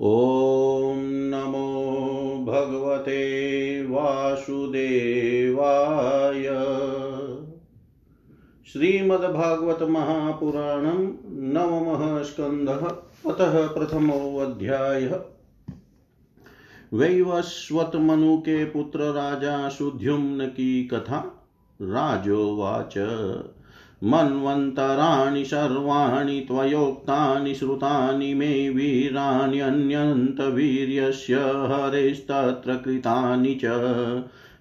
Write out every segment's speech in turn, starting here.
ॐ नमो भगवते वासुदेवाय। श्रीमद्भागवत महापुराणं नवमः स्कन्धः अतः प्रथमोऽध्यायः। वैवस्वत मनु के पुत्र राजा सुद्युम्न की कथा, राजोवाच। मन्वन्तराणि सर्वाणि त्वयोक्तानि श्रुतानि मे वीराण्यन्यन्तवीर्यस्य हरेस्तत्र कृतानि च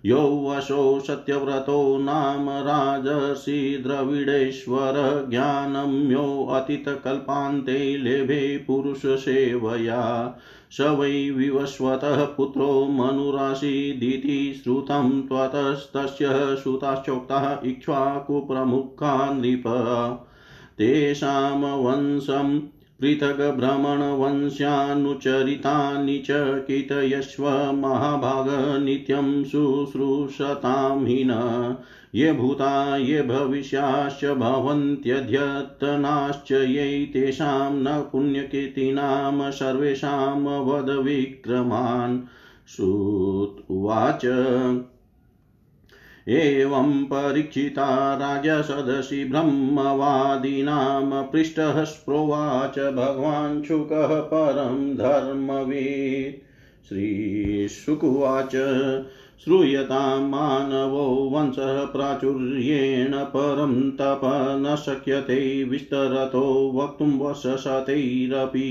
यो वशो सत्यव्रतो नाम राजसि द्रविडेश्वर ज्ञानं यो अतीतकल्पान्ते लेभे पुरुषसेवया स वै विवस्वतः पुत्रो मनुराशीदिति श्रुतं त्वतस्तस्य श्रुताश्चोक्तः इक्ष्वाकुप्रमुखा नृप तेषां वंशं पृथग्भ्रमणवंश्यानुचरितानि च कीर्तयस्व महाभाग नित्यं शुश्रूषतां हिन। ये भूता, ये भविष्याश्च भवन्त्यध्यतनाश्च ये तेषां न पुण्यकीर्तीनां सर्वेषां वद विक्रमान्। श्रुत उवाच। एवं परीक्षिता राजसदसि ब्रह्मवादीनां पृष्टः स्प्रोवाच भगवान् शुकः परं धर्मवीत् श्रीशुकुवाच, श्रूयतां मानवो वंशः प्राचुर्येण परं तप न शक्यते, विस्तरतो वक्तुं वशशतैरपि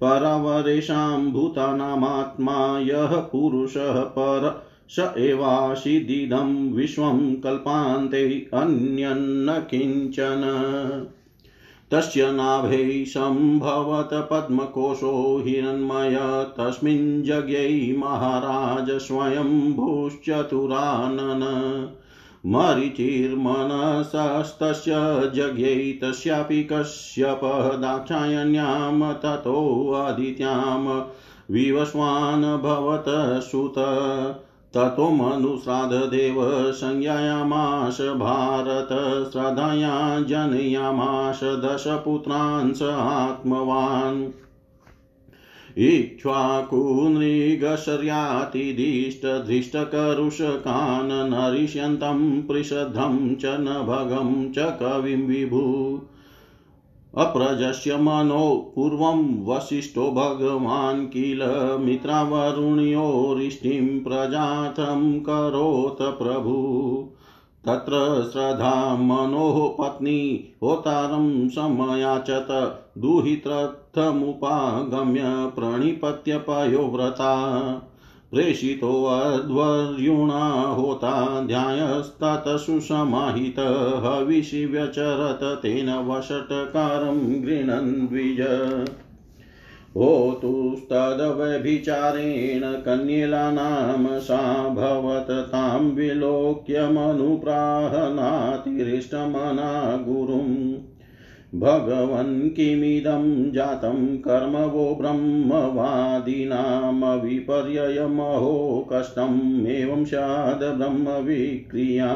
परावरेषां भूतानामात्मा यः पुरुषः पर स एवासीदिदं विश्वं कल्पान्ते अन्यन्न किंचन। तस्य नाभे सम्भवत पद्मकोशो हिरण्मय, तस्मिन् जज्ञै महाराज स्वयंभूश्चतुरानन। मरीचिर्मनसस्तस्य जज्ञै तस्यापि कश्यपः दाक्षायण्यां ततोऽदित्यां विवस्वान् भवत सुत। ततो मनुश्राद्धदेव संज्ञायामाश भारत, श्रद्धया जनयामाश दशपुत्रान् स आत्मवान् इक्ष्वाकुनृगशर्यातिदिष्टधृष्टकरुषकान् नरिष्यन्तं पृषद्धं च नभगं च कविं विभु। अप्रजस्य मनो पूर्वं वसिष्ठो भगवान् किल मित्रावरुण्योरिष्टिं प्रजातं करोत प्रभु। तत्र श्रद्धा मनोः पत्नी होतारं समयाचत दुहित्रर्थमुपागम्य प्रणिपत्य पयोव्रता प्रेषितोऽध्वर्युणा होता ध्यायस्ततः सुसमाहित हविषि व्यचरत तेन वषट्कारं गृह्णन् द्विज। होतुस्तदव्यभिचारेण कन्येलानां सा भवत तां विलोक्य मनुप्राहनातिरिष्टमना गुरुम्। भगवन् किमिदं जातं कर्म वो ब्रह्मवादिनामविपर्ययमहो कष्टम् एवं स्याद् ब्रह्मविक्रिया।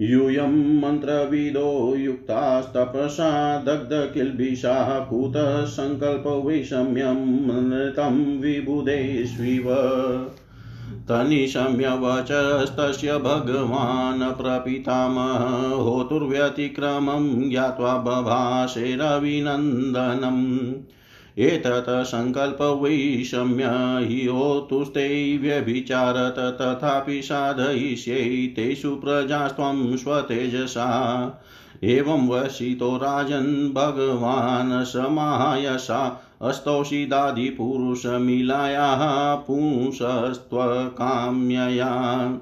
यूयं मन्त्रविदो युक्तास्तपसा दग्धकिल्बिषाः कुतः सङ्कल्पवैषम्यं नृतं विबुधेष्विव तनिशम्यवचस्तस्य भगवान् प्रपितामह होतुर्व्यतिक्रमं ज्ञात्वा बभाषे रविनन्दनम् एतत् सङ्कल्पवैषम्य हि होतुस्ते व्यभिचारत तथापि साधयिष्यै तेषु प्रजास्त्वं स्वतेजसा। एवं वसितो राजन् भगवान् समायसा अस्तौषिदादिपुरुषमिलायाः पुंसस्त्वकाम्यया।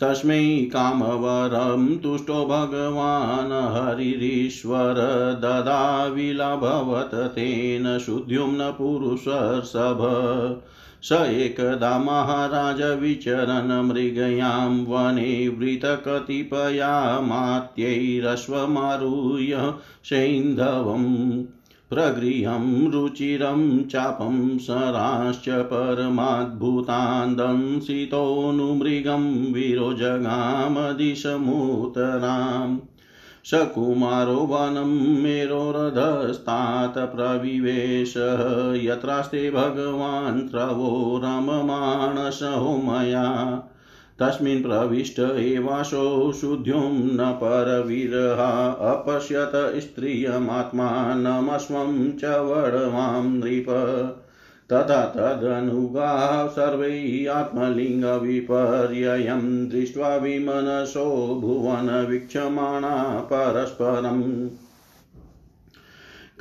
तस्मै कामवरं तुष्टो भगवान् हरिरीश्वर, ददाविलभवत तेन शुद्ध्युम्न पुरुषर्षभ स एकदा महाराज विचरन् मृगयां वने वृतकतिपयामात्यैरश्वमारुह्य सैन्धवम् प्रगृहं रुचिरं चापं सराश्च परमाद्भुतान्दंसितोऽनुमृगं विरोजगामदिशमुतराम् सकुमारो वनं मेरोरधस्तात् प्रविवेश यत्रास्ते भगवान् त्रवो रममाणसहो तस्मिन् प्रविष्ट एवाशो शुद्ध्युं न परविरहा, अपश्यत स्त्रियमात्मानमस्वं च वडवां नृप। तथा तदनुगाः सर्वै आत्मलिङ्गविपर्ययं दृष्ट्वा विमनसो भुवनवीक्षमाणा परस्परम्।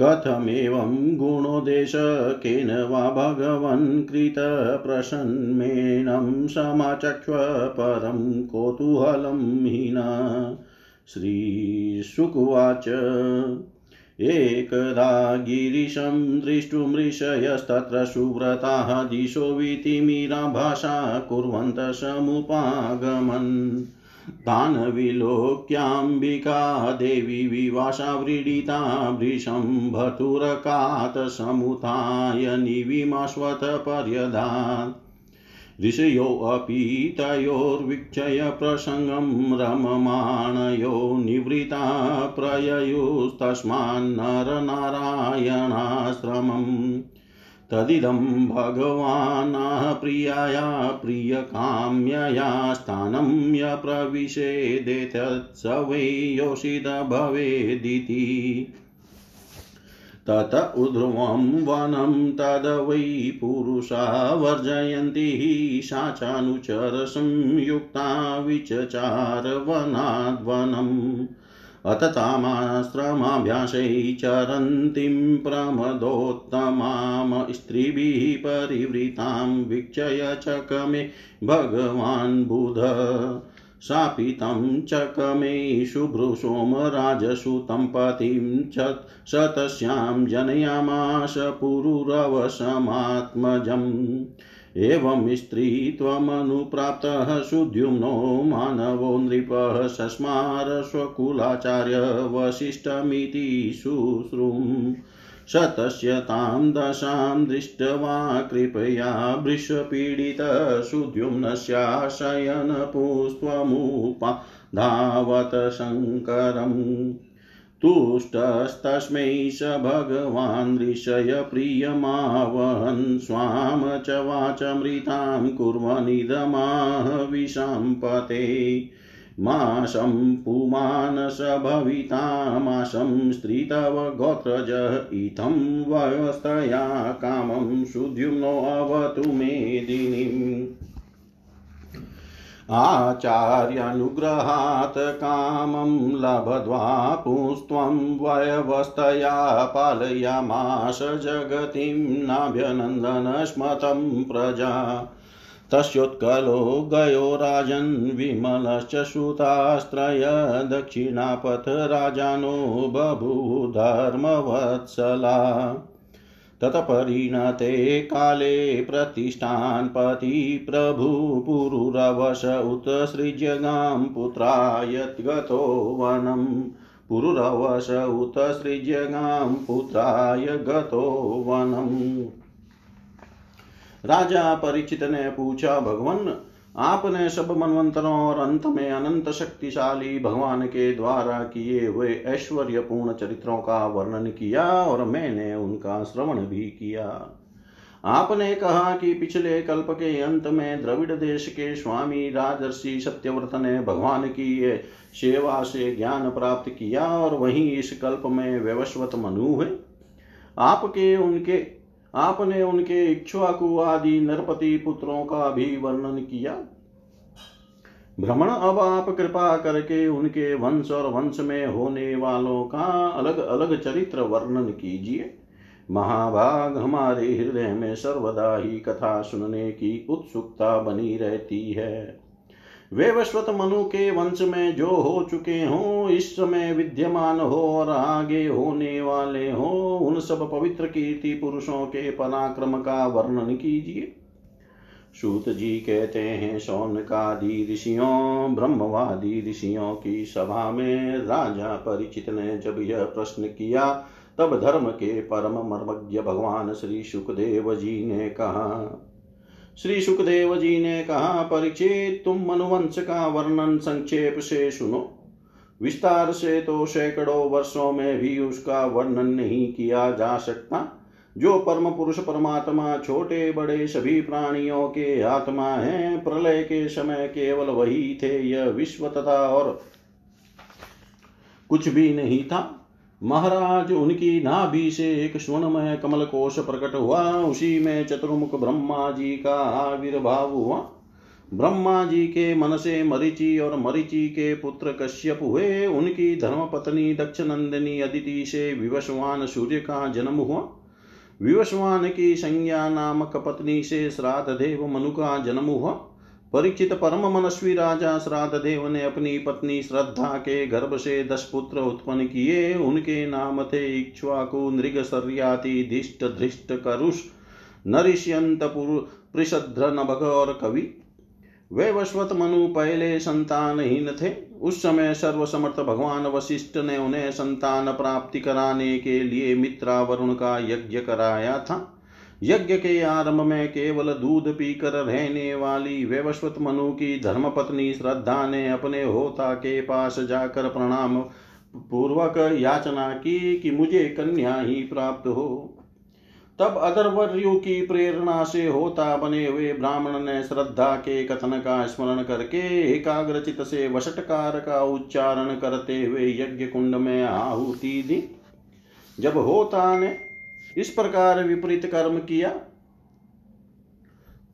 कथमेवं गुणोदेश केन वा भगवन् कृतप्रसन्मेनं समाचक्ष्व परं कौतूहलं हीना। श्रीशुकुवाच। एकदा गिरिशं दृष्टुमृषयस्तत्र सुव्रताः दिशो वीतिमिराभाषा कुर्वन्त समुपागमन्। तान् विलोक्याम्बिका देवी विवासा व्रीडिता भृशं भतुरकात् समुत्थाय निविमश्वत पर्यदात् ऋषयोऽपि तयोर्वीक्षय प्रसङ्गं रममाणयो निवृत्ता प्रययुस्तस्मान्नरनारायणाश्रमम् तदिदं भगवानाः प्रियाया, प्रियकाम्यया स्थानं य प्रविशेदेतत् स वै योषित भवेदिति। तत उध्रुवं वनं तद वै पुरुषा वर्जयन्ति सा चानुचरसंयुक्ता विचचार वनाद्वनम् अथ तामाश्रमाभ्यासै चरन्तीं प्रमदोत्तमां स्त्रीभिः परिवृतां वीक्षय चकमे भगवान् बुध। शापितं चकमे शुभ्रुसोमराजसुतं पतिं च स तस्यां जनयामास एवं स्त्रीत्वमनुप्राप्तः सुद्युम्नो मानवो नृपः सस्मार स्वकुलाचार्य वसिष्ठमिति शुश्रूम्। स तस्य तां दशां दृष्ट्वा कृपया भृशपीडितसुद्युम्नस्याशयनपुस्त्वमुपा धावत शङ्करम्। तुष्टस्तस्मै स भगवान् ऋषय प्रियमावहन् स्वाम च वाचमृतां कुर्वनिदमाह विशाम्पते माशं पुमानस भवितामाशं स्त्रीतव गोत्रज इत्थं व्यवस्थया कामं सुद्युम्नोऽवतु मेदिनीम् आचार्यानुग्रहात् कामं लब्ध्वा पुस्त्वं वयवस्थया पालयामास जगतिं नाभ्यनन्दनस्मतं प्रजा। तस्योत्कलो गयो राजन् विमलश्च श्रुतास्त्रय दक्षिणापथ राजानो बभूधर्मवत्सला। तत्परिणते काले प्रतिष्ठान् पति प्रभुपुरुरवश उत सृज्यगां पुत्राय गतो वनम् पुरुरवश उत सृज्यगां पुत्राय गतो वनम् राजा परिचित ने पूछा, भगवान आपने सब मनवंतरों और अंत में अनंत शक्तिशाली भगवान के द्वारा किए हुए ऐश्वर्यपूर्ण चरित्रों का वर्णन किया और मैंने उनका श्रवण भी किया। आपने कहा कि पिछले कल्प के अंत में द्रविड़ देश के स्वामी राजर्षि सत्यव्रत ने भगवान की सेवा से ज्ञान प्राप्त किया और वहीं इस कल्प में व्यवस्वत मनु हुए। आपके उनके आपने उनके इक्ष्वाकु आदि नरपति पुत्रों का भी वर्णन किया। भ्रमण, अब आप कृपा करके उनके वंश और वंश में होने वालों का अलग अलग चरित्र वर्णन कीजिए। महाभाग हमारे हृदय में सर्वदा ही कथा सुनने की उत्सुकता बनी रहती है। वे वस्वत मनु के वंश में जो हो चुके हों, इस समय विद्यमान हो और आगे होने वाले हो, उन सब पवित्र कीर्ति पुरुषों के पराक्रम का वर्णन कीजिए। सूत जी कहते हैं, शौनकादि ऋषियों, ब्रह्मवादी ऋषियों की सभा में राजा परिचित ने जब यह प्रश्न किया, तब धर्म के परम मर्मज्ञ भगवान श्री सुखदेव जी ने कहा श्री सुखदेव जी ने कहा परीक्षित तुम मनुवंश का वर्णन संक्षेप से सुनो। विस्तार से तो सैकड़ों वर्षों में भी उसका वर्णन नहीं किया जा सकता। जो परम पुरुष परमात्मा छोटे बड़े सभी प्राणियों के आत्मा हैं, प्रलय के समय केवल वही थे, यह विश्व तथा और कुछ भी नहीं था। महाराज, उनकी नाभि से एक स्वर्णमय कमल कोश प्रकट हुआ। उसी में चतुर्मुख ब्रह्मा जी का आविर्भाव हुआ। ब्रह्मा जी के मन से मरिचि और मरिचि के पुत्र कश्यप हुए। उनकी धर्म पत्नी दक्ष नंदिनी अदिति से विवस्वान सूर्य का जन्म हुआ। विवस्वान की संज्ञा नामक पत्नी से श्राद्ध देव मनु का जन्म हुआ। परीक्षित परम मनस्वी राजा श्राद्ध देव ने अपनी पत्नी श्रद्धा के गर्भ से दस पुत्र उत्पन्न किए। उनके नाम थे इक्ष्वाकु नृग सर्याति धिष्ट धृष्ट करुष, नरिष्यंत पृषध्र नभग और कवि। वे वस्वत मनु पहले संतानहीन थे। उस समय सर्वसमर्थ भगवान वशिष्ठ ने उन्हें संतान प्राप्ति कराने के लिए मित्रा वरुण का यज्ञ कराया था। यज्ञ के आरंभ में केवल दूध पीकर रहने वाली व्यवस्वत मनु की धर्मपत्नी श्रद्धा ने अपने होता के पास जाकर प्रणाम पूर्वक याचना की कि मुझे कन्या ही प्राप्त हो। तब अदरवर्यु की प्रेरणा से होता बने हुए ब्राह्मण ने श्रद्धा के कथन का स्मरण करके एकाग्रचित से वशटकार का उच्चारण करते हुए यज्ञ कुंड में आहुति दी। जब होता ने इस प्रकार विपरीत कर्म किया।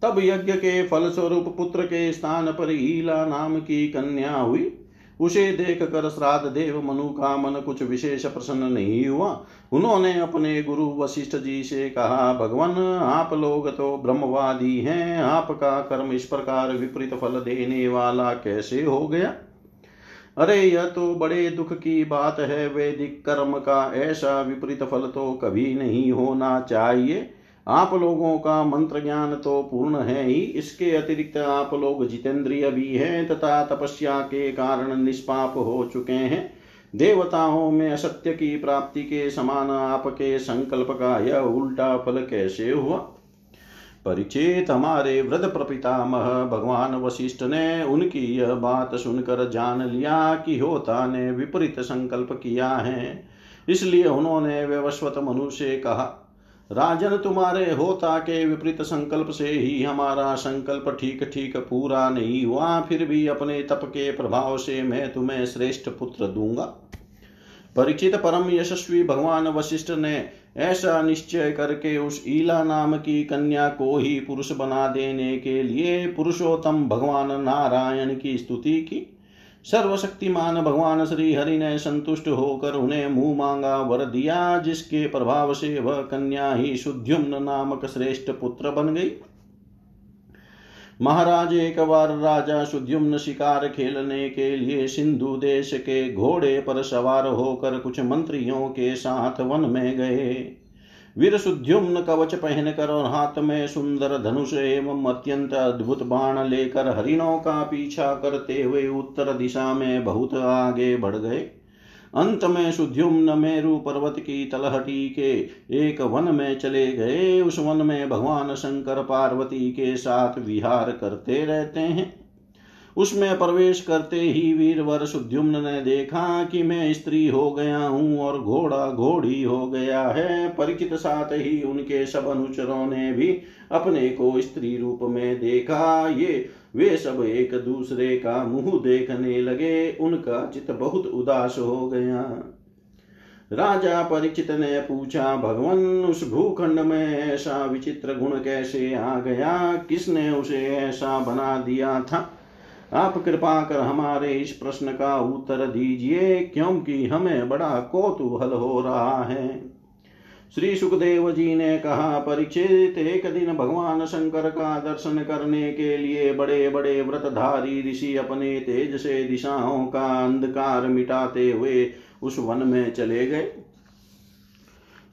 तब यज्ञ के फल स्वरूप पुत्र के स्थान पर ईला नाम की कन्या हुई। उसे देख कर श्राद्ध देव मनु का मन कुछ विशेष प्रसन्न नहीं हुआ। उन्होंने अपने गुरु वशिष्ठ जी से कहा, भगवान, आप लोग तो ब्रह्मवादी हैं। आपका कर्म इस प्रकार विपरीत फल देने वाला कैसे हो गया? अरे यह तो बड़े दुख की बात है वैदिक कर्म का ऐसा विपरीत फल तो कभी नहीं होना चाहिए। आप लोगों का मंत्र ज्ञान तो पूर्ण है ही, इसके अतिरिक्त आप लोग जितेंद्रिय भी हैं तथा तपस्या के कारण निष्पाप हो चुके हैं। देवताओं में असत्य की प्राप्ति के समान आपके संकल्प का यह उल्टा फल कैसे हुआ? परिचित हमारे वृद्ध प्रपितामह, भगवान वशिष्ठ ने उनकी यह बात सुनकर जान लिया कि होता ने विपरीत संकल्प किया है। इसलिए उन्होंने व्यवस्वत मनु से कहा, राजन तुम्हारे होता के विपरीत संकल्प से ही हमारा संकल्प ठीक ठीक पूरा नहीं हुआ, फिर भी अपने तप के प्रभाव से मैं तुम्हें श्रेष्ठ पुत्र दूँगा। परीक्षित परम यशस्वी भगवान वशिष्ठ ने ऐसा निश्चय करके उस ईला नाम की कन्या को ही पुरुष बना देने के लिए पुरुषोत्तम भगवान नारायण की स्तुति की। सर्वशक्तिमान भगवान श्री हरि ने संतुष्ट होकर उन्हें मुँह मांगा, वर दिया, जिसके प्रभाव से वह कन्या ही शुद्युम्न नामक श्रेष्ठ पुत्र बन गई। महाराज एक बार राजा सुद्युम्न शिकार खेलने के लिए सिंधु देश के घोड़े पर सवार होकर कुछ मंत्रियों के साथ वन में गए। वीर सुद्युम्न कवच पहनकर और हाथ में सुंदर धनुष एवं अत्यंत अद्भुत बाण लेकर हरिणों का पीछा करते हुए उत्तर दिशा में बहुत आगे बढ़ गए। अंत में सुद्युम्न मेरु पर्वत की तलहटी के एक वन में चले गए। उस वन में भगवान शंकर पार्वती के साथ विहार करते रहते हैं। उसमें प्रवेश करते ही वीरवर सुद्युम्न ने देखा कि मैं स्त्री हो गया हूँ और घोड़ा घोड़ी हो गया है। परिचित साथ ही उनके सब अनुचरों ने भी अपने को स्त्री रूप में देखा। ये वे सब एक दूसरे का मुँह देखने लगे। उनका चित बहुत उदास हो गया। राजा परिचित ने पूछा, भगवान, उस भूखंड में ऐसा विचित्र गुण कैसे आ गया? किसने उसे ऐसा बना दिया था? आप कृपा कर हमारे इस प्रश्न का उत्तर दीजिए, क्योंकि हमें बड़ा कौतूहल हो रहा है। श्री सुखदेव जी ने कहा, परीक्षित एक दिन भगवान शंकर का दर्शन करने के लिए बड़े बड़े व्रतधारी ऋषि अपने तेज से दिशाओं का अंधकार मिटाते हुए उस वन में चले गए।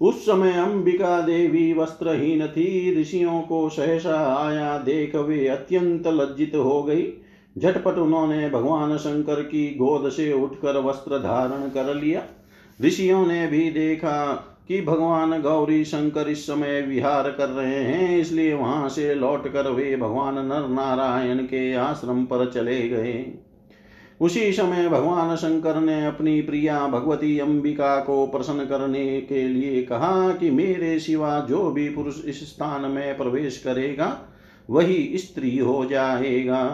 उस समय अंबिका देवी वस्त्रहीन थी। ऋषियों को सहसा आया देख वे अत्यंत लज्जित हो गई। झटपट उन्होंने भगवान शंकर की गोद से उठकर वस्त्र धारण कर लिया। ऋषियों ने भी देखा कि भगवान गौरी शंकर इस समय विहार कर रहे हैं, इसलिए वहाँ से लौटकर वे भगवान नर नारायण के आश्रम पर चले गए। उसी समय भगवान शंकर ने अपनी प्रिया भगवती अंबिका को प्रसन्न करने के लिए कहा कि मेरे सिवा जो भी पुरुष इस स्थान में प्रवेश करेगा, वही स्त्री हो जाएगा।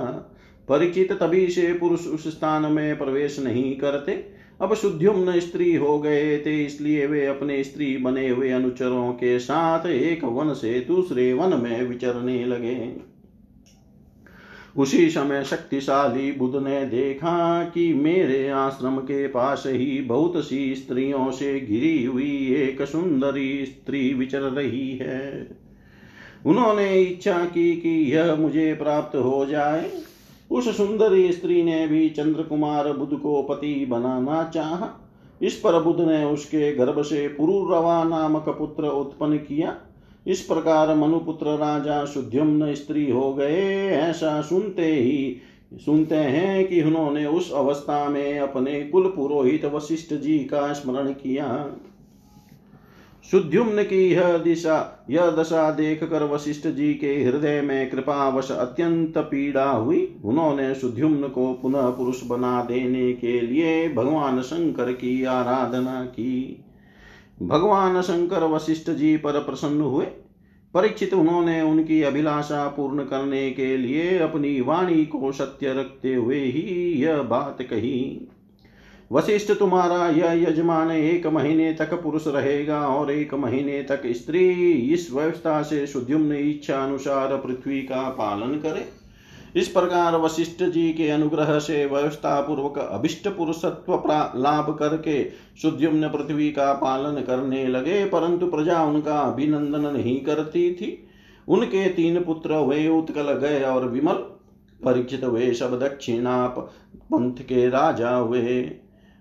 परिचित तभी से पुरुष उस स्थान में प्रवेश नहीं करते अब शुद्युम्न स्त्री हो गए थे, इसलिए वे अपने स्त्री बने हुए अनुचरों के साथ एक वन से दूसरे वन में विचरने लगे। उसी समय शक्तिशाली बुद्ध ने देखा कि मेरे आश्रम के पास ही बहुत सी स्त्रियों से घिरी हुई एक सुंदरी स्त्री विचर रही है। उन्होंने इच्छा की कि यह मुझे प्राप्त हो जाए। उस सुंदरी स्त्री ने भी चंद्र कुमार बुद्ध को पति बनाना चाहा। इस पर बुद्ध ने उसके गर्भ से पुरुरवा नामक पुत्र उत्पन्न किया। इस प्रकार मनुपुत्र राजा शुद्ध्यम्न स्त्री हो गए। ऐसा सुनते ही, सुनते हैं कि उन्होंने उस अवस्था में अपने कुल पुरोहित वशिष्ठ जी का स्मरण किया। शुद्युम्न की यह दिशा, यह दशा देख कर वशिष्ठ जी के हृदय में कृपावश अत्यंत पीड़ा हुई। उन्होंने शुद्युम्न को पुनः पुरुष बना देने के लिए भगवान शंकर की आराधना की। भगवान शंकर वशिष्ठ जी पर प्रसन्न हुए। परीक्षित उन्होंने उनकी अभिलाषा पूर्ण करने के लिए अपनी वाणी को सत्य रखते हुए ही यह बात कही। वशिष्ठ तुम्हारा यह यजमान एक महीने तक पुरुष रहेगा और एक महीने तक स्त्री इस व्यवस्था से शुद्युम्न इच्छा अनुसार पृथ्वी का पालन करे। इस प्रकार वशिष्ठ जी के अनुग्रह से व्यवस्था पूर्वक अभिष्ट पुरुषत्व लाभ करके शुद्युम्न पृथ्वी का पालन करने लगे, परंतु प्रजा उनका अभिनंदन नहीं करती थी। उनके तीन पुत्र वे उत्कल गए और विमल परीक्षित वे सब दक्षिणा पंथ के राजा हुए।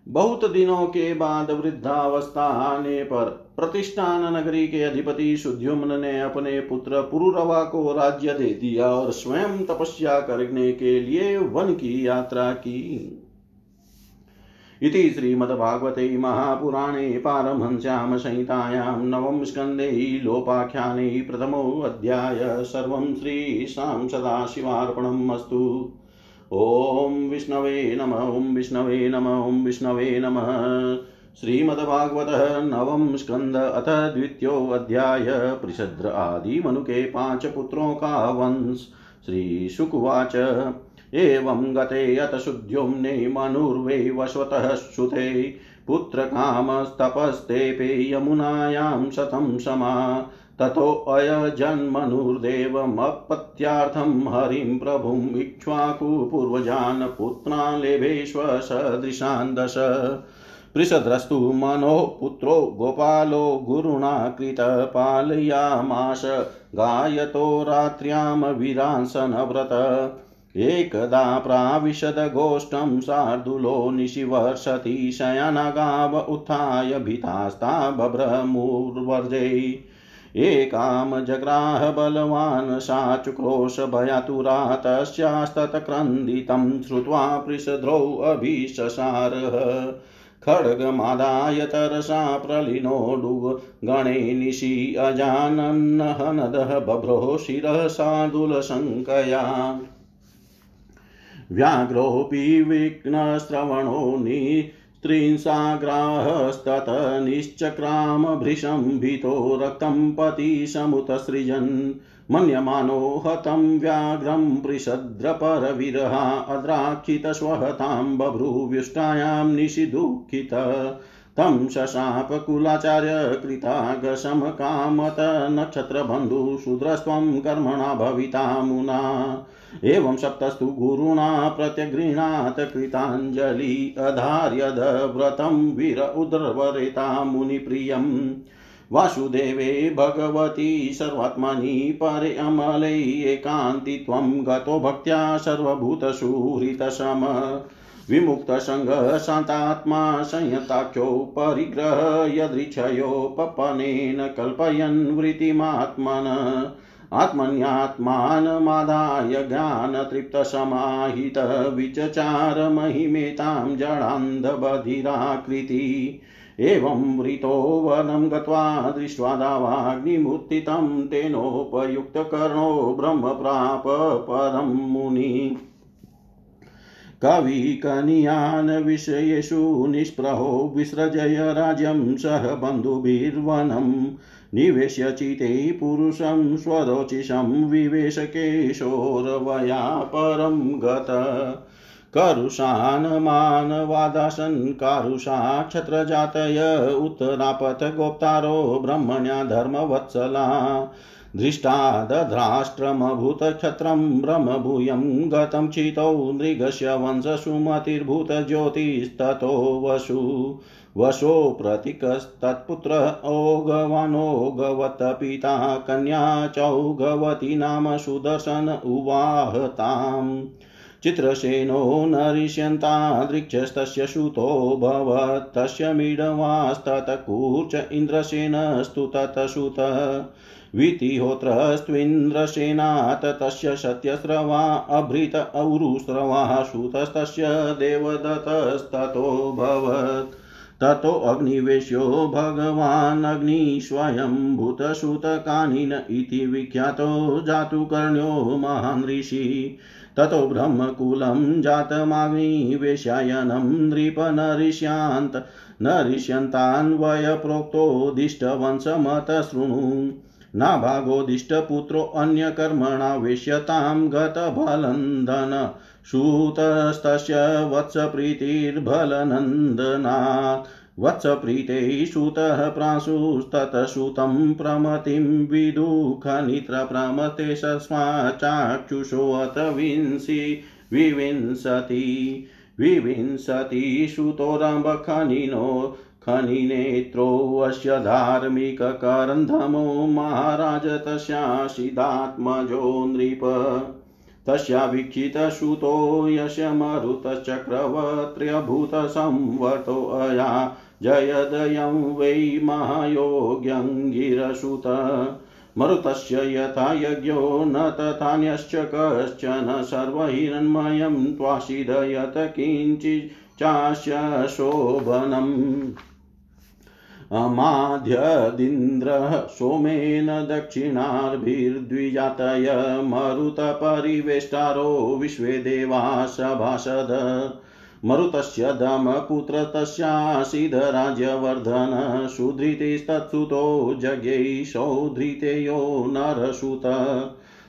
बहुत दिनों के बाद वृद्धावस्था आने पर प्रतिष्ठान नगरी के अधिपति सुद्युम्न ने अपने पुत्र पुरुरवा को राज्य दे दिया और स्वयं तपस्या करने के लिए वन की यात्रा की। इति श्रीमद्भागवते महापुराणे पारमहंस्यां संहितायां नवम स्कन्धे लोपाख्याने प्रथमोऽध्याय सर्वं श्रीशां सदाशिवार्पणम् अस्तु। ॐ विष्णवे नम ॐ विष्णवे नम ॐ विष्णवे नमः। श्रीमद्भागवतः नवम स्कंद अथ द्वितीयोऽध्याय पृषद्र आदि मनुके पाँच पुत्रों का वंश श्रीशुकुवाच। एवं गते अत शुद्ध्योम्ने मनुर्वे वश्वतः श्रुते पुत्रकामस्तपस्तेपे यमुनायां शतं समा। ततोऽयजन्मनुर्देवमपत्यार्थं हरिं प्रभुम् इक्ष्वाकुपूर्वजान् पुत्रान् लेभेष्वसदृशान् दश पृषद्रस्तु मनोः पुत्रो गोपालो गुरुणा कृतपालयामाश गायतो रात्र्यां वीरांसनव्रत। एकदा प्राविशदगोष्ठं शार्दूलो निशिवर्षति, शयनगाव उत्थाय भीतास्ता बभ्रमुर्वर्जै। एकां जग्राह बलवान् साचुक्रोशभयातुरा तस्यास्तत्क्रन्दितं श्रुत्वा पृषद्रौऽभिशसारः खड्गमादाय तरसा प्रलिनोडु गणे निशि अजानन्नहनदः बभ्रो शिरः शार्दूलशङ्कया व्याघ्रोऽपि विघ्नश्रवणो नि त्रिंसाग्राहस्तत निश्चक्रामभृशम्भितो भृशं भीतो रक्तं पतिसमुतसृजन् मन्यमानो हतं व्याघ्रं पृषद्रपरविरहा अद्राक्षितस्वहतां बभ्रुव्युष्टायां निशिदुःखित। तं शशापकुलाचार्य कृतागशमकामत नक्षत्रबन्धुशूद्रस्त्वं कर्मणा भविता मुना। एवं सप्तस्तु गुरुणा प्रत्यगृह्णात् कृताञ्जलि अधार्यद व्रतं वीर उदर्वरेता मुनिप्रियम्। वासुदेवे भगवती सर्वात्मनि परे अमलै एकान्ति त्वं गतो भक्त्या सर्वभूतसुहृतशम विमुक्तसङ्गशान्तात्मा संयताख्यो परिग्रह यदृच्छयोपपनेन कल्पयन् वृत्तिमात्मन, आत्मन्यात्मानमादाय ज्ञानतृप्तसमाहितविचचार महिमेतां जडान्धबधिराकृति, एवं वृतो वनं गत्वा दृष्ट्वा दावाग्निमुत्थितं तेनोपयुक्तकर्णो ब्रह्म प्राप परं मुनि। कविकनीयान् विषयेषु निःस्पृहो विसृजय राज्यं सह बन्धुभिर्वनं। निवेश्य चिते पुरुषं स्वरोचिषं विवेशकेशोरवया परं गत। करुषान्मानवादासन्, कारुषा क्षत्रजातय उत्तरापथ गोप्तारो ब्रह्मण्या धर्मवत्सला। दृष्टा दध्राष्ट्रमभूतक्षत्रं ब्रह्मभूयं गतं चितौ नृगस्य वंशसुमतिर्भूतज्योतिस्ततो वसु वशो प्रतीकस्तत्पुत्र ओगवानोगवत पिता कन्या चौगवती नाम सुदर्शन उवाहताम् चित्रसेनो नरिष्यन्तादृक्षस्तस्य सुतो भवत्, तस्य मीढवास्ततकूर्च इन्द्रसेनस्तु ततसुत। वितिहोत्रस्त्विन्द्रसेनात् तस्य सत्यस्रवा अभृत औरुस्रवा सुतस्तस्य देवदत्तस्ततो भवत्। ततो अग्निवेश्यो भगवान् अग्नि स्वयं भूतसुतकानिन इति विख्यातो जातुकर्ण्यो महान् ऋषि ततो ब्रह्मकुलं जातमाग्निवेशायनं नृपनरिष्यान्त नरिष्यन्तान्वयप्रोक्तोदिष्टवंशमत शृणु। नाभागोदिष्टपुत्रोऽन्यकर्मणा वेश्यतां गतबलन्दन। सूतस्तस्य वत्सप्रीतिर्बलनन्दनात्। वत्सप्रीते सुतः प्रांशुस्ततसुतं प्रमतिं विदुःखनित्रप्रमते सस्माच्चाक्षुषोऽथ विंसि। विविंशति विविंशतिसुतोरम्बखनिनो खनिनेत्रोऽस्य धार्मिककरन्धमो महाराज तस्याशिदात्मजो नृप। तस्यावीक्षितसुतो यशमरुतचक्रवर्त्यभूतसंवर्तोऽया जयदयं वै महायोग्यङ्गिरसुत। मरुतस्य यथा यज्ञो न तथान्यश्च कश्चन सर्वहिरण्मयं त्वाशिदयत किञ्चिच्चास्य शोभनम् अमाध्यदिन्द्रः सोमेन दक्षिणार्भिर्द्विजातय मरुतपरिवेष्टारो विश्वे देवा सभासद। मरुतस्य दमपुत्रतस्यासीदराज्यवर्धन सुधृतिस्तत्सुतो जज्ञैषौधृतेयो नरसुत।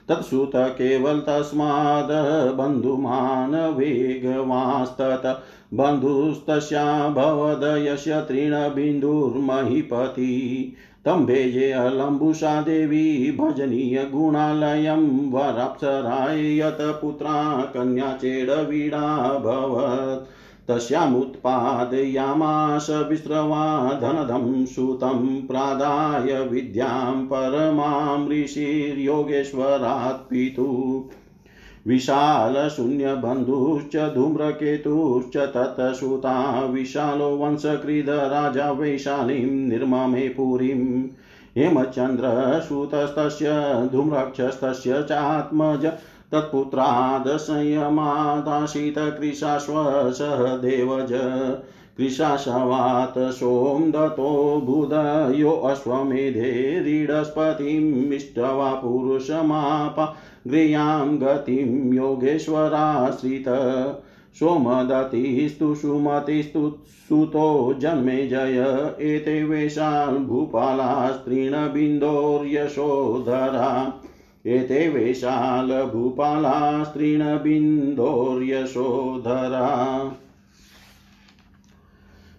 तत्सुत केवल तस्माद् बन्धुमान् वेगवास्तत बन्धुस्तस्या भवदयस्य तृणबिन्दुर्महीपति। तं भेजे अलम्बुषा देवी भजनीयगुणालयं वराप्सराय यत पुत्रा, कन्या चेडवीडाभवत् तस्यामुत्पादयामास विस्रवा, धनदं सुतं प्रादाय विद्यां परमां ऋषिर्योगेश्वरात् पितुः। विशालशून्यबन्धुश्च धूम्रकेतुश्च ततसुता विशालो वंशकृद राजा वैशालीं निर्ममे पुरीम् हेमचन्द्रसूतस्तस्य धूम्राक्षस्तस्य चात्मज तत्पुत्रादसंयमादाशितकृशाश्वसः देवज। कृशाशवात् सोमदतो बुधयो अश्वमेधेरीडस्पतिमिष्ट्वा पुरुषमापा गृह्यां गतिं योगेश्वराश्रित सोमदतिस्तु सुमतिस्तु सुतो जन्मेजय एते वेशान् भूपालास्त्रीणबिन्दोर्यशोधरा। एते वेशालभूपालास्त्रीणबिन्दोर्यशोधरा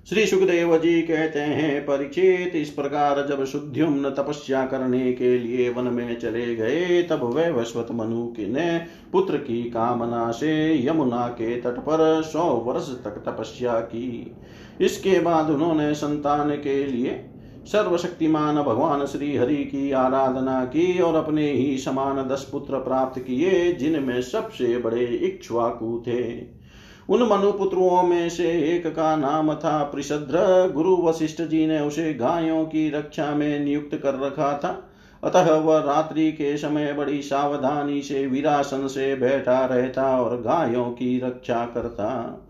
श्री सुखदेव जी कहते हैं परीक्षित इस प्रकार जब शुद्धियुम्न तपस्या करने के लिए वन में चले गए, तब वह वस्वत मनु ने, पुत्र की कामना से यमुना के तट पर सौ वर्ष तक तपस्या की। इसके बाद उन्होंने संतान के लिए सर्वशक्तिमान भगवान श्री हरि की आराधना की और अपने ही समान दस पुत्र प्राप्त किए, जिनमें सबसे बड़े इक्ष्वाकु थे। उन मनुपुत्रों में से एक का नाम था प्रिशद्र। गुरु वशिष्ठ जी ने उसे गायों की रक्षा में नियुक्त कर रखा था। अतः वह रात्रि के समय बड़ी सावधानी से विरासन से बैठा रहता और गायों की रक्षा करता।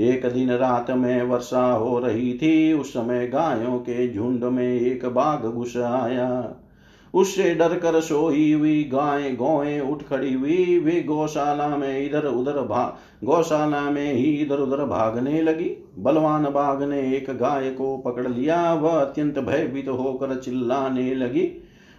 एक दिन रात में वर्षा हो रही थी। उस समय गायों के झुंड में एक बाघ घुस आया। उससे डर कर सोई हुई गाय गौएँ उठ खड़ी हुई। वे गौशाला में इधर उधर भाग गौशाला में ही इधर उधर भागने लगी। बलवान बाघ ने एक गाय को पकड़ लिया। वह अत्यंत भयभीत तो होकर चिल्लाने लगी।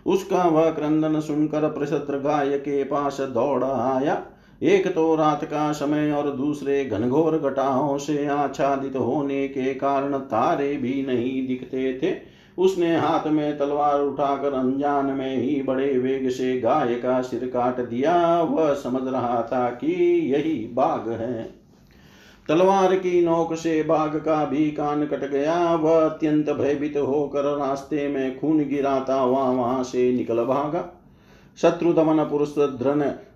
उसका वह क्रंदन सुनकर प्रशत्र गाय के पास दौड़ आया। एक तो रात का समय और दूसरे घनघोर घटाओं से आच्छादित होने के कारण तारे भी नहीं दिखते थे। उसने हाथ में तलवार उठाकर अनजान में ही बड़े वेग से गाय का सिर काट दिया। वह समझ रहा था कि यही बाघ है। तलवार की नोक से बाघ का भी कान कट गया। वह अत्यंत भयभीत होकर रास्ते में खून गिराता वहाँ वहाँ से निकल भागा। शत्रु दमन पुरुष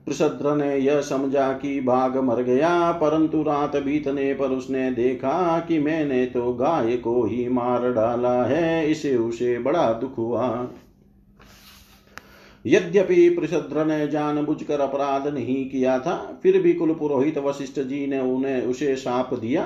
पृषद्र ने यह समझा कि बाघ मर गया परंतु रात बीतने पर उसने देखा कि मैंने तो गाय को ही मार डाला है, इसे उसे बड़ा दुख हुआ। यद्यपि पृषद्र ने जानबूझकर अपराध नहीं किया था, फिर भी कुल पुरोहित वशिष्ठ जी ने उन्हें उसे साप दिया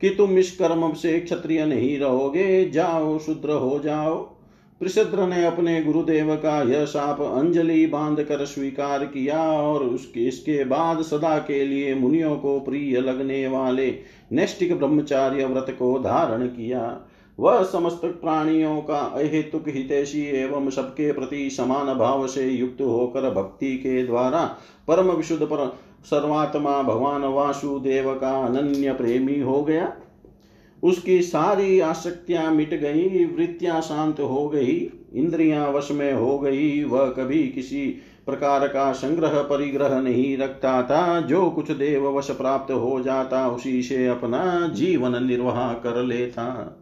कि तुम इस कर्म से क्षत्रिय नहीं रहोगे, जाओ, शुद्र हो जाओ। पृषद्र ने अपने गुरुदेव का यह साप अंजलि बाँध कर स्वीकार किया और उसके, इसके बाद सदा के लिए मुनियों को प्रिय लगने वाले नैष्टिक ब्रह्मचार्य व्रत को धारण किया। वह समस्त प्राणियों का अहेतुक हितैषी एवं सबके प्रति समान भाव से युक्त होकर भक्ति के द्वारा परम विशुद्ध पर सर्वात्मा भगवान वासुदेव का अनन्य प्रेमी हो गया। उसकी सारी आसक्तियाँ मिट गई, वृत्तियाँ शांत हो गई, इंद्रियाँ वश में हो गई, वह कभी किसी प्रकार का संग्रह परिग्रह नहीं रखता था। जो कुछ देव वश प्राप्त हो जाता, उसी से अपना जीवन निर्वाह कर लेता।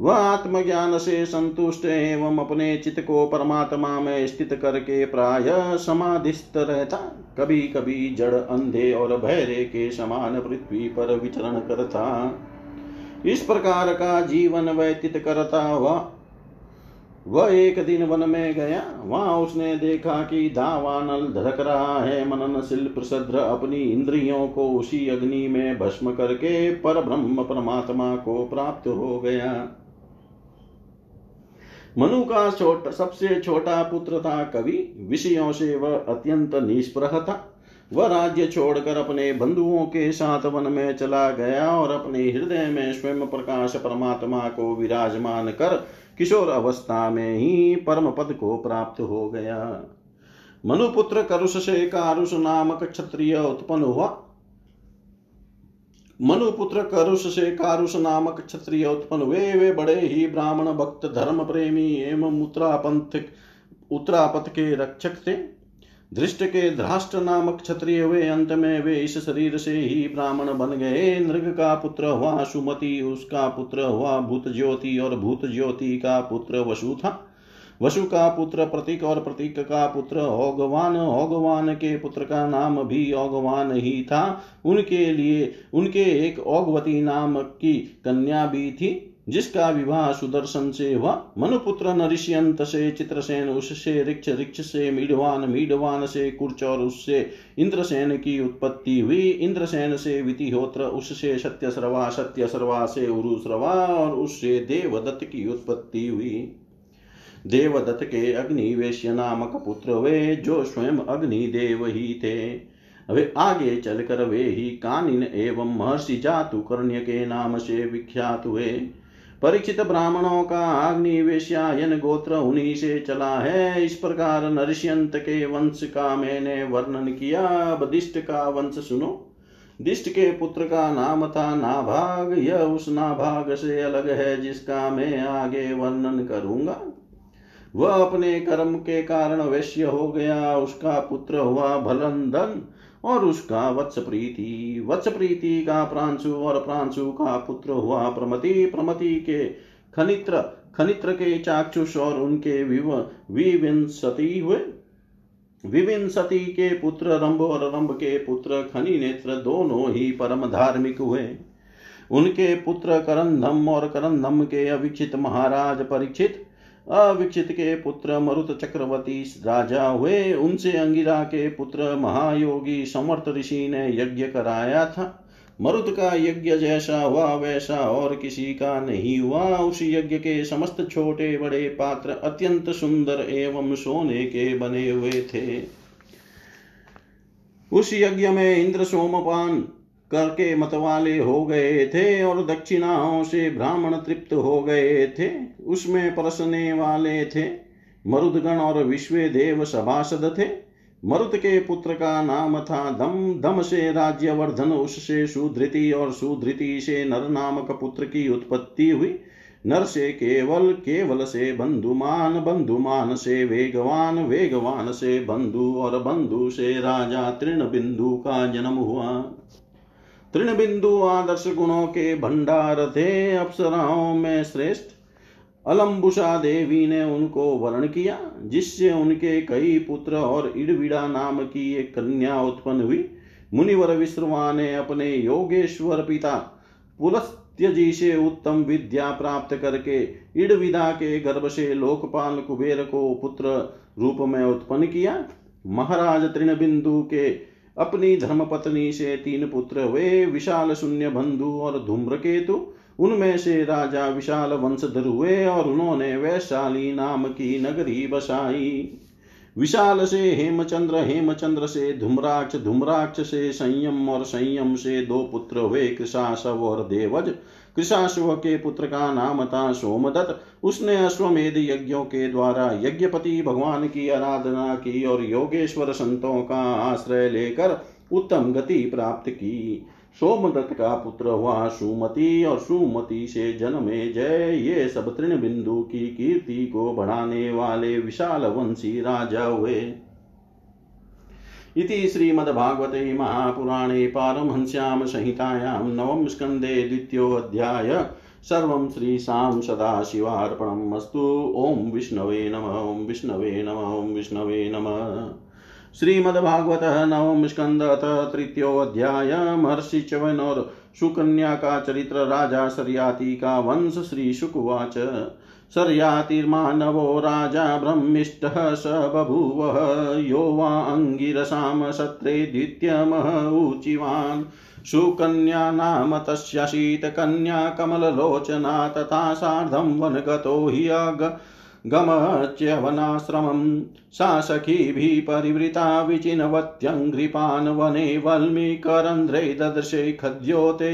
वह आत्मज्ञान से संतुष्ट एवं अपने चित्त को परमात्मा में स्थित करके प्राय समाधिस्थ रहता। कभी कभी जड़, अंधे और भैरे के समान पृथ्वी पर विचरण करता। इस प्रकार का जीवन व्यतीत करता हुआ, वह एक दिन वन में गया। वहाँ उसने देखा कि दावानल धड़क रहा है। मनन मननशील प्रसद्र अपनी इंद्रियों को उसी अग्नि में भस्म करके पर ब्रह्म परमात्मा को प्राप्त हो गया। मनु का छोटा, सबसे छोटा पुत्र था कवि। विषयों से वह अत्यंत निष्प्रह था। वह राज्य छोड़कर अपने बंधुओं के साथ वन में चला गया और अपने हृदय में स्वयं प्रकाश परमात्मा को विराजमान कर किशोर अवस्था में ही परम पद को प्राप्त हो गया। मनुपुत्र करुष से कारुष नामक क्षत्रिय उत्पन्न हुआ। मनुपुत्र करुष से कारुष नामक क्षत्रिय उत्पन्न हुए। वे बड़े ही ब्राह्मण, भक्त धर्म प्रेमी एवं उत्तरापंथ उत्तरापथ के रक्षक थे। दृष्ट के धराष्ट्र नामक क्षत्रिय हुए अंत में वे इस शरीर से ही ब्राह्मण बन गए। नृग का पुत्र हुआ सुमति, उसका पुत्र हुआ भूत ज्योति और भूत ज्योति का पुत्र वसु था। वसु का पुत्र प्रतीक और प्रतीक का पुत्र ओगवान ओगवान के पुत्र का नाम भी ओगवान ही था। उनके लिए, उनके एक ओगवती नाम की कन्या भी थी। जिसका विवाह सुदर्शन से हुआ। मनुपुत्र नरिष्यंत से, चित्रसेन उससे, रिक्ष रिक्ष से मीडवान मीडवान से, कुर्च और उससे इंद्रसेन की उत्पत्ति हुई। इंद्रसेन से वितिहोत्र, उससे सत्य सर्वा सत्य सर्वा से उरुश्रवा और उससे देवदत्त की उत्पत्ति हुई। देवदत्त के अग्निवेश नामक पुत्र वे जो स्वयं अग्निदेव ही थे। वे आगे चलकर वे ही कानिन एवं महर्षि जातु कर्ण्य के नाम से विख्यात हुए। परीक्षित ब्राह्मणों का अग्निवेश्यायन गोत्र उन्हीं से चला है। इस प्रकार नरष्यंत के वंश का मैंने वर्णन किया। अब दिष्ट का वंश सुनो। दिष्ट के पुत्र का नाम था नाभाग। यह उस नाभाग से अलग है जिसका मैं आगे वर्णन करूँगा। वह अपने कर्म के कारण वैश्य हो गया। उसका पुत्र हुआ भलंदन। और उसका वत्स प्रीति वत्स प्रीति का प्रांशु और प्रांशु का पुत्र हुआ प्रमति प्रमति के खनित्र खनित्र के चाक्षुष और उनके विव विविंसति हुए। विविंसति के पुत्र रंभ और रंभ के पुत्र खनि नेत्र दोनों ही परम धार्मिक हुए। उनके पुत्र करंधम और करंधम के अविक्षित महाराज परीक्षित। अविक्षित के पुत्र मरुत चक्रवर्ती राजा हुए। उनसे अंगिरा के पुत्र महायोगी समर्थ ऋषि ने यज्ञ कराया था। मरुत का यज्ञ जैसा हुआ, वैसा और किसी का नहीं हुआ। उस यज्ञ के समस्त छोटे बड़े पात्र अत्यंत सुंदर एवं सोने के बने हुए थे। उस यज्ञ में इंद्र सोमपान करके मतवाले हो गए थे और दक्षिणाओं से ब्राह्मण तृप्त हो गए थे। उसमें परसने वाले थे। मरुदगण और विश्व देव सभासद थे। मरुत के पुत्र का नाम था दम। दम से राज्यवर्धन, उससे सुधृति और सुधृति से नर नामक पुत्र की उत्पत्ति हुई। नर से केवल केवल से बंधुमान बंधुमान से वेगवान वेगवान से बंधु और बंधु से राजा तृण बिंदु का जन्म हुआ। तृण बिंदु आदर्श गुणों के भंडार थे अप्सराओं में श्रेष्ठ। अलम्बुषा देवी ने उनको वर्ण किया, जिससे उनके कई पुत्र और इडविड़ा नाम की एक कन्या उत्पन्न हुई। मुनिवर विश्रवा ने अपने योगेश्वर पिता पुलस्त्य जी से उत्तम विद्या प्राप्त करके इडविदा के गर्भ से लोकपाल कुबेर को पुत्र रूप में उत्पन्न किया। महाराज तृणबिंदु के अपनी धर्मपत्नी से तीन पुत्र हुए, विशाल, शून्य बंधु और धूम्र केतु उनमें से राजा विशाल वंशधर हुए और उन्होंने वैशाली नाम की नगरी बसाई। विशाल से हेमचंद्र हेमचंद्र से धूम्राक्ष धूम्राक्ष से संयम और संयम से दो पुत्र हुए कृषाशव और देवज। कृषाश्व के पुत्र का नाम था सोमदत्त। उसने अश्वमेध यज्ञों के द्वारा यज्ञपति भगवान की आराधना की और योगेश्वर संतों का आश्रय लेकर उत्तम गति प्राप्त की। सोमदत्त का पुत्र हुआ सुमति और सुमति से जन्मे जय। ये सब तृण बिंदु की कीर्ति को बढ़ाने वाले विशाल वंशी राजा हुए। इति श्रीमद्भागवते महापुराणे पारमहंस्यां संहितायां नवम स्कन्धे द्वितीयोऽध्याय सर्वं श्रीशां सदाशिवार्पणम् अस्तु। ॐ विष्णवे नम, ॐ विष्णवे नम, ॐ विष्णवे नमः। श्रीमद्भागवत नवम स्कंद तृतीयोध्याय महर्षि चवन सुकन्या का चरित्र राजा सरयाति का वंश श्री शुकवाच। सर्यातिर्मानवो राजा ब्रह्मिष्ठः स बभूवः। यो वा अङ्गिरसां सत्रे द्वितीयमः ऊचिवान्। सुकन्या नाम तस्याशीतकन्या कमललोचना तथा सार्धं वनगतो हि अग गमच्यवनाश्रमं सा सखीभिः परिवृता विचिनवत्यङ्घ्रिपान् वने वल्मीकरन्ध्रे ददर्शे खद्योते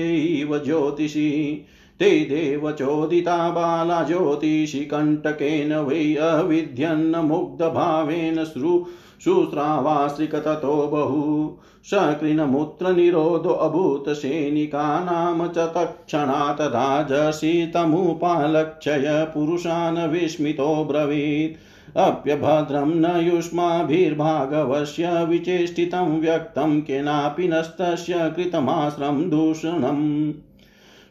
ज्योतिषी। ते देवचोदिता बाला ज्योतिषि कण्टकेन वै अविध्यन्न मुग्धभावेन श्रु शुश्रावाश्रिकततो बहु। सकृन्मूत्रनिरोधो अभूत् सैनिकानां च तत्क्षणात् राजसि तमुपालक्ष्य पुरुषान् विस्मितो ब्रवीत्। अप्यभद्रं न युष्माभिर्भागवस्य विचेष्टितं व्यक्तं केनापि नस्तस्य कृतमाश्रं दूषणम्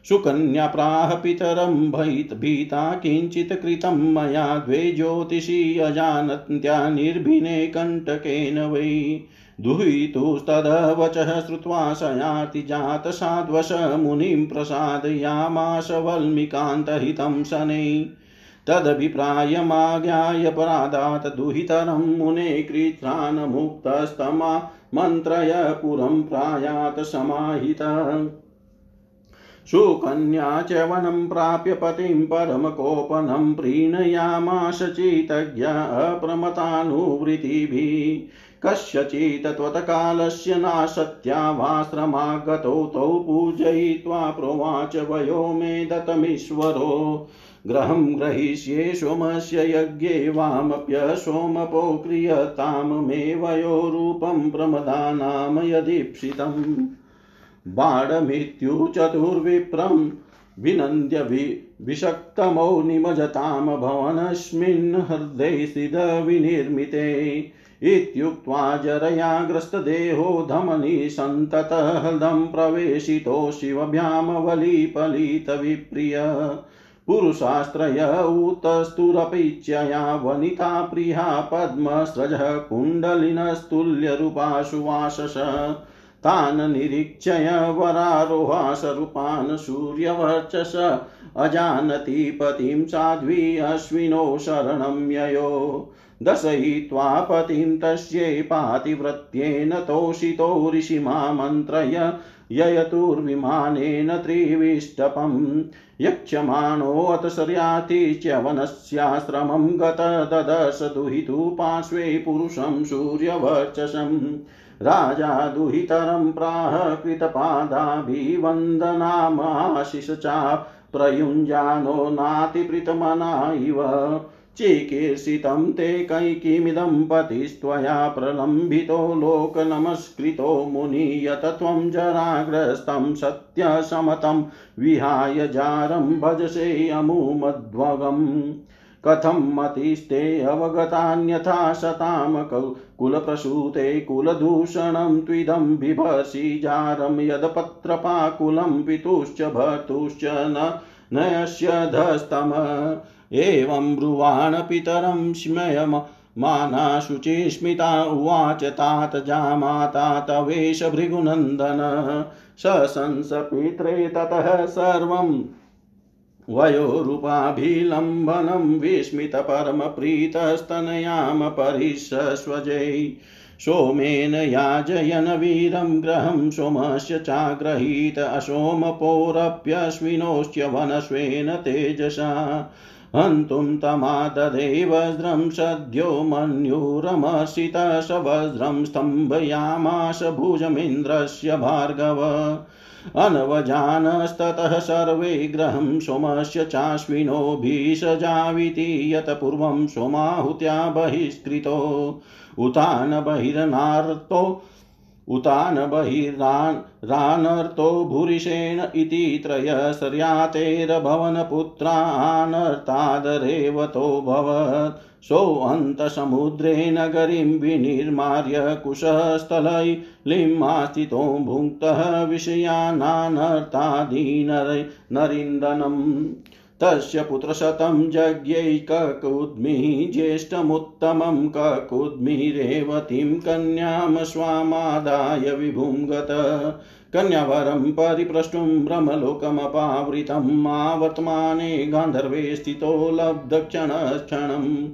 सुकन्या प्राह पितरं भयित भीता किञ्चित् कृतं मया द्वे ज्योतिषी अजानन्त्या निर्भिने कण्टकेन वै। दुहितुस्तदवचः श्रुत्वा सयाति जातसाध्वश मुनिं प्रसादयामास वल्मीकान्तहितं शनै। तदभिप्रायमाज्ञाय परादात् दुहितरं मुने कृत्रान्मुक्तस्तमा मन्त्रय पुरं प्रायात समाहितः। सुकन्या च वनं प्राप्य पतिं परमकोपनं प्रीणयामाश चितज्ञ अप्रमतानुवृत्तिभिः। कस्यचित् त्वत्कालस्य नासत्यावाश्रमागतौ तौ पूजयित्वा प्रोवाच वयो मे दत्तमीश्वरो। ग्रहं ग्रहीष्ये सोमस्य यज्ञे वामप्यसोमपो क्रियतां मे वयोरूपं प्रमदानां यदीप्सितम्। बाणमित्युचतुर्विप्रं विनन्द्य विषक्तमौ निमजतां भवनस्मिन् हृदयसिदविनिर्मिते इत्युक्त्वा जरया ग्रस्तदेहो धमनी सन्ततहृदं प्रवेशितो शिवभ्यां वलीपलितविप्रिय पुरुषास्त्रय उतस्तुरपीच्यया वनिता प्रिया पद्मस्रजः कुण्डलिनस्तुल्यरूपाशुवासस तान् निरीक्षय वरारोहासरूपान् सूर्यवर्चस अजानति पतिं साध्वी अश्विनो शरणं ययो। दशयित्वा पतिं तस्यै पातिव्रत्येन तोषितो ऋषिमामन्त्रय ययतुर्विमानेन त्रिविष्टपम् यक्षमाणोऽथ च गत ददश दुहितु पार्श्वे पुरुषं सूर्यवर्चसम्। राजा दुहितरं प्राह कृतपादाभिवन्दनामाशिष चा प्रयुञ्जानो नातिप्रीतमना इव चिकीर्षितं ते कैकिमिदं पतिस्त्वया प्रलम्बितो लोकनमस्कृतो मुनि यत त्वं जराग्रस्तं सत्यसमतं विहाय जारं भजसे अमुमध्वगम् कथं मतिस्ते अवगतान्यथा शतां कुलप्रसूते कुलदूषणं त्विदं बिभसि जारं यदपत्रपाकुलं पितुश्च भर्तुश्च न नयस्य धस्तम एवं ब्रुवाण पितरं स्मयम मानाशुचिस्मिता उवाच तात जामाता तवेश भृगुनन्दन सशंसपित्रे ततः सर्वं वयोरूपाभिलम्बनं विस्मितपरमप्रीतस्तनयां परिशस्वजै सोमेन याजयन वीरं ग्रहं सोमस्य चाग्रहीत अशोमपोरप्यश्विनोश्च वनस्वेन तेजसा। हन्तुं तमाददे वज्रं सद्यो मन्युरमर्षितसवज्रं स्तम्भयामाश भुजमिन्द्रस्य भार्गव। अनवजानस्ततः सर्वे ग्रहं सोमस्य चाश्विनोभिषजाविति यत पूर्वं सोमाहुत्या बहिष्कृतो उतान बहिर्नार्तो उतान बहिरानर्तो भूरिशेण इति त्रयस्त्र्यातेरभवनपुत्रानर्तादरेवतोऽभवत् सोऽन्तसमुद्रे नगरीं विनिर्मार्य कुशस्थलैलिमास्थितो भुक्तः विषयानानर्तादीनरिन्दनम् तस्य पुत्रशतं जज्ञैककुद्मिः ज्येष्ठमुत्तमं ककुद्मिरेवतीं कन्यां स्वामादाय विभुं गत। कन्यावरं परिप्रष्टुं ब्रह्मलोकमपावृतम् आवर्तमाने गान्धर्वे स्थितो लब्धक्षणक्षणम्।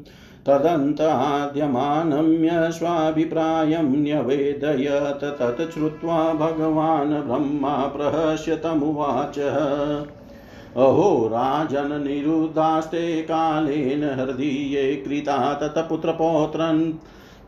तदन्ताद्यमानम्य स्वाभिप्रायं न्यवेदयत्, तत् श्रुत्वा भगवान् ब्रह्मा प्रहस्यतमुवाच। अहो राजन्निरुद्धास्ते कालेन हृदीये कृता तत्पुत्रपौत्रन्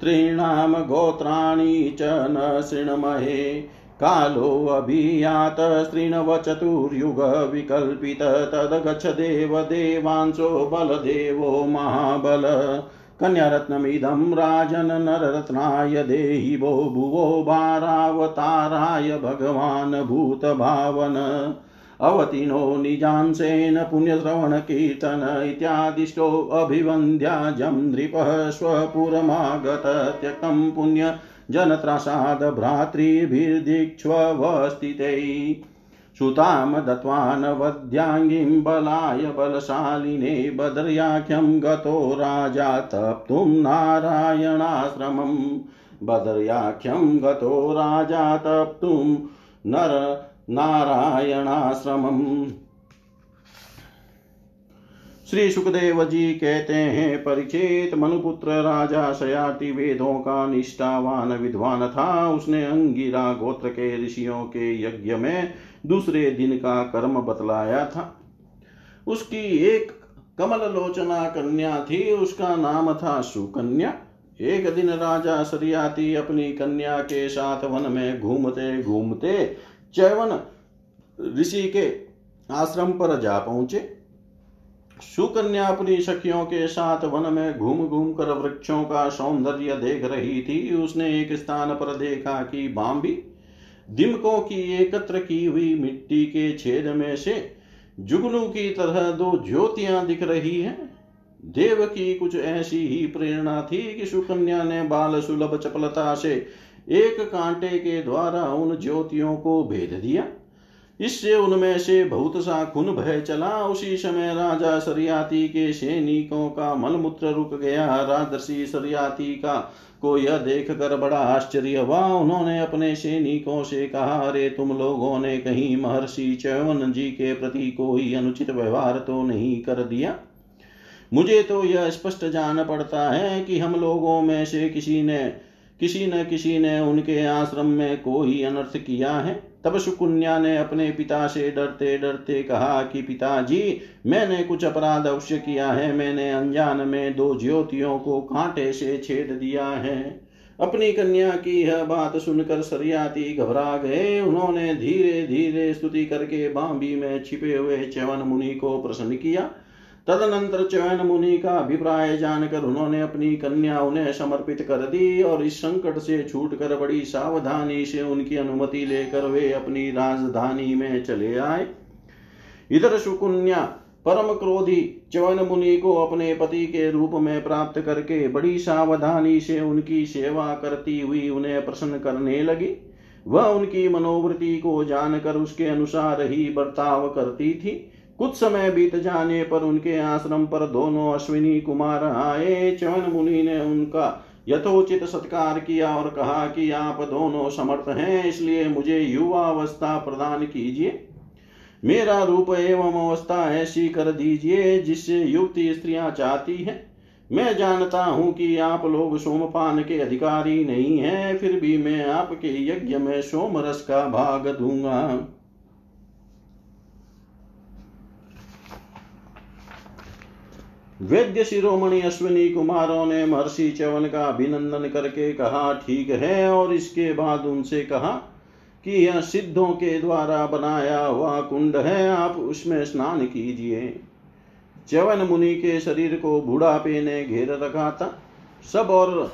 त्रीणां गोत्राणि च न शृण्महे। कालोऽभियातस्त्रीणवचतुर्युगविकल्पित तदगच्छ देवदेवांशो बलदेवो महाबल। कन्यारत्नमिदं राजन् नररत्नाय देहि वो भुवो, भारावताराय भगवान् भूतभावन। अवतीर्णो निजांसेन पुण्यश्रवणकीर्तन इत्यादिष्टो अभिवन्द्याजं नृपः स्वपुरमागत त्यक्तं पुण्य जनत्रासाद भ्रातृभिर्दीक्ष्वस्थितै सुतां दत्वान् वध्याङ्गीं बलाय बलशालिने बदर्याख्यं गतो राजा तप्तुं नारायणाश्रमम् बदर्याख्यं गतो राजा तप्तुं नर नारायणाश्रमम्। श्री सुखदेव जी कहते हैं, परिचित मनुपुत्र राजा शयाति वेदों का निष्ठावान विद्वान था। उसने अंगिरा गोत्र के ऋषियों के यज्ञ में दूसरे दिन का कर्म बतलाया था। उसकी एक कमल लोचना कन्या थी। उसका नाम था सुकन्या। एक दिन राजा सरियाती अपनी कन्या के साथ वन में घूमते घूमते चैवन ऋषि के आश्रम पर जा पहुँचे। सुकन्या अपनी सखियों के साथ वन में घूम घूम कर वृक्षों का सौंदर्य देख रही थी। उसने एक स्थान पर देखा कि बाम्बी दिमकों की एकत्र की हुई मिट्टी के छेद में से जुगनू की तरह दो ज्योतियाँ दिख रही हैं। देव की कुछ ऐसी ही प्रेरणा थी कि सुकन्या ने बाल सुलभ चपलता से एक कांटे के द्वारा उन ज्योतियों को भेद दिया। इससे उनमें से बहुत सा खून बह चला। उसी समय राजा सरियाती के सैनिकों का मलमूत्र रुक गया। राजर्षि सरियाती का को यह देख कर बड़ा आश्चर्य हुआ। उन्होंने अपने सैनिकों से कहा, अरे, तुम लोगों ने कहीं महर्षि चौवन जी के प्रति कोई अनुचित व्यवहार तो नहीं कर दिया? मुझे तो यह स्पष्ट जान पड़ता है कि हम लोगों में से किसी ने किसी न किसी ने उनके आश्रम में कोई अनर्थ किया है। तब सुकुन्या ने अपने पिता से डरते डरते कहा कि पिताजी, मैंने कुछ अपराध अवश्य किया है। मैंने अनजान में दो ज्योतियों को कांटे से छेद दिया है। अपनी कन्या की यह बात सुनकर सरियाती घबरा गए। उन्होंने धीरे धीरे स्तुति करके बांबी में छिपे हुए च्यवन मुनि को प्रसन्न किया तदनंतर चयन मुनि का अभिप्राय जानकर उन्होंने अपनी कन्या उन्हें समर्पित कर दी और इस संकट से छूट कर बड़ी सावधानी से उनकी अनुमति लेकर वे अपनी राजधानी में चले आए। इधर सुकुन्या परम क्रोधी चवन मुनि को अपने पति के रूप में प्राप्त करके बड़ी सावधानी से उनकी सेवा करती हुई उन्हें प्रसन्न करने लगी। वह उनकी मनोवृत्ति को जानकर उसके अनुसार ही बर्ताव करती थी। कुछ समय बीत जाने पर उनके आश्रम पर दोनों अश्विनी कुमार आए। चवन मुनि ने उनका यथोचित सत्कार किया और कहा कि आप दोनों समर्थ हैं, इसलिए मुझे युवा अवस्था प्रदान कीजिए। मेरा रूप एवं अवस्था ऐसी कर दीजिए जिससे युक्ति स्त्रियाँ चाहती हैं। मैं जानता हूँ कि आप लोग सोमपान के अधिकारी नहीं हैं, फिर भी मैं आपके यज्ञ में सोम रस का भाग दूँगा। वैद्य शिरोमणि अश्विनी कुमारों ने महर्षि चवन का अभिनंदन करके कहा, ठीक है। और इसके बाद उनसे कहा कि यह सिद्धों के द्वारा बनाया हुआ कुंड है, आप उसमें स्नान कीजिए। चवन मुनि के शरीर को बुढ़ापे ने घेर रखा था। सब और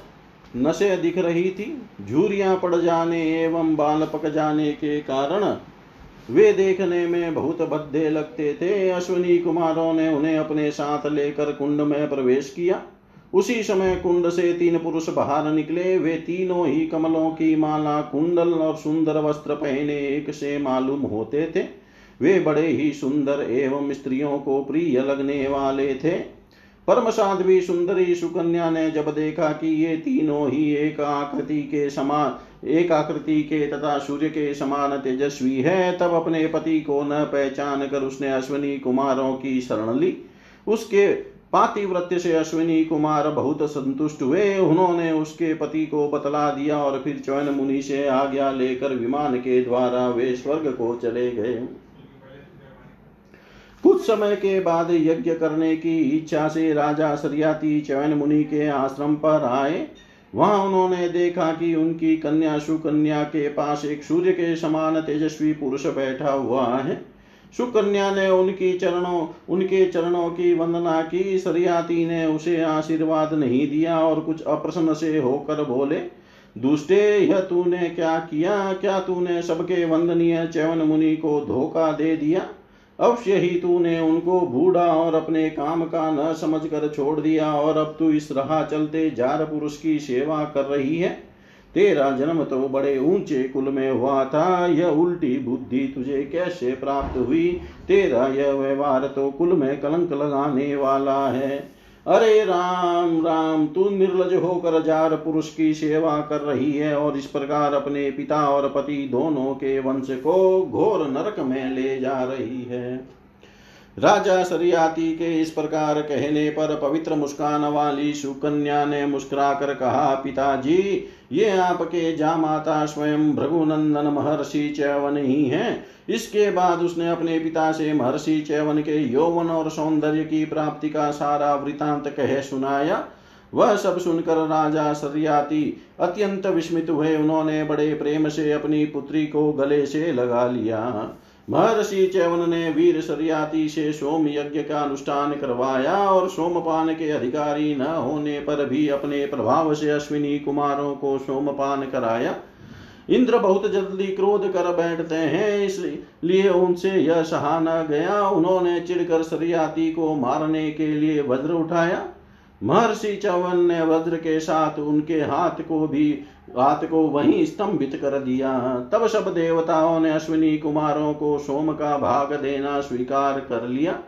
नशे दिख रही थी। झूरियाँ पड़ जाने एवं बाल पक जाने के कारण वे देखने में बहुत भद्दे लगते थे। अश्विनी कुमारों ने उन्हें अपने साथ लेकर कुंड में प्रवेश किया। उसी समय कुंड से तीन पुरुष बाहर निकले। वे तीनों ही कमलों की माला, कुंडल और सुंदर वस्त्र पहने एक से मालूम होते थे। वे बड़े ही सुंदर एवं स्त्रियों को प्रिय लगने वाले थे। परम साध्वी सुंदरी सुकन्या ने जब देखा कि ये तीनों ही एक आकृति के समान एक आकृति के तथा सूर्य के समान तेजस्वी है। तब अपने पति को न पहचान कर उसने अश्विनी कुमारों की शरण ली। उसके पातिव्रत्य से अश्विनी कुमार बहुत संतुष्ट हुए। उन्होंने उसके पति को बतला दिया और फिर चयन मुनि से आज्ञा लेकर विमान के द्वारा वे स्वर्ग को चले गए। कुछ समय के बाद यज्ञ करने की इच्छा से राजा सरियाती चयन मुनि के आश्रम पर आए। वहाँ उन्होंने देखा कि उनकी कन्या सुकन्या के पास एक सूर्य के समान तेजस्वी पुरुष बैठा हुआ है। सुकन्या ने उनकी चरणों, उनके चरणों की वंदना की। सरियाती ने उसे आशीर्वाद नहीं दिया और कुछ अप्रसन्न से होकर बोले, दुष्टे, यह तूने क्या किया? क्या तूने सबके वंदनीय चैवन मुनि को धोखा दे दिया? अवश्य ही तूने उनको बूढ़ा और अपने काम का न समझ कर छोड़ दिया और अब तू इस राह चलते जार पुरुष की सेवा कर रही है। तेरा जन्म तो बड़े ऊँचे कुल में हुआ था, यह उल्टी बुद्धि तुझे कैसे प्राप्त हुई? तेरा यह व्यवहार तो कुल में कलंक लगाने वाला है। अरे राम राम, तू निर्लज होकर जार पुरुष की सेवा कर रही है और इस प्रकार अपने पिता और पति दोनों के वंश को घोर नरक में ले जा रही है। राजा सरियाती के इस प्रकार कहने पर पवित्र मुस्कान वाली सुकन्या ने मुस्कुरा कर कहा, पिताजी, ये आपके जामाता स्वयं भृगुनंदन महर्षि चैवन ही हैं। इसके बाद उसने अपने पिता से महर्षि चैवन के यौवन और सौंदर्य की प्राप्ति का सारा वृतांत कह सुनाया। वह सब सुनकर राजा सरियाती अत्यंत विस्मित हुए। उन्होंने बड़े प्रेम से अपनी पुत्री को गले से लगा लिया। महर्षि चैवन ने वीर सरियाती से सोम यज्ञ का अनुष्ठान करवाया और सोमपान के अधिकारी न होने पर भी अपने प्रभाव से अश्विनी कुमारों को सोमपान कराया। इंद्र बहुत जल्दी क्रोध कर बैठते हैं, इसलिए उनसे यह सहा न गया। उन्होंने चिड़कर सरियाती को मारने के लिए वज्र उठाया। महर्षि चवन ने वज्र के साथ उनके हाथ को भी हाथ को वहीं स्तंभित कर दिया। तब सब देवताओं ने अश्विनी कुमारों को सोम का भाग देना स्वीकार कर लिया।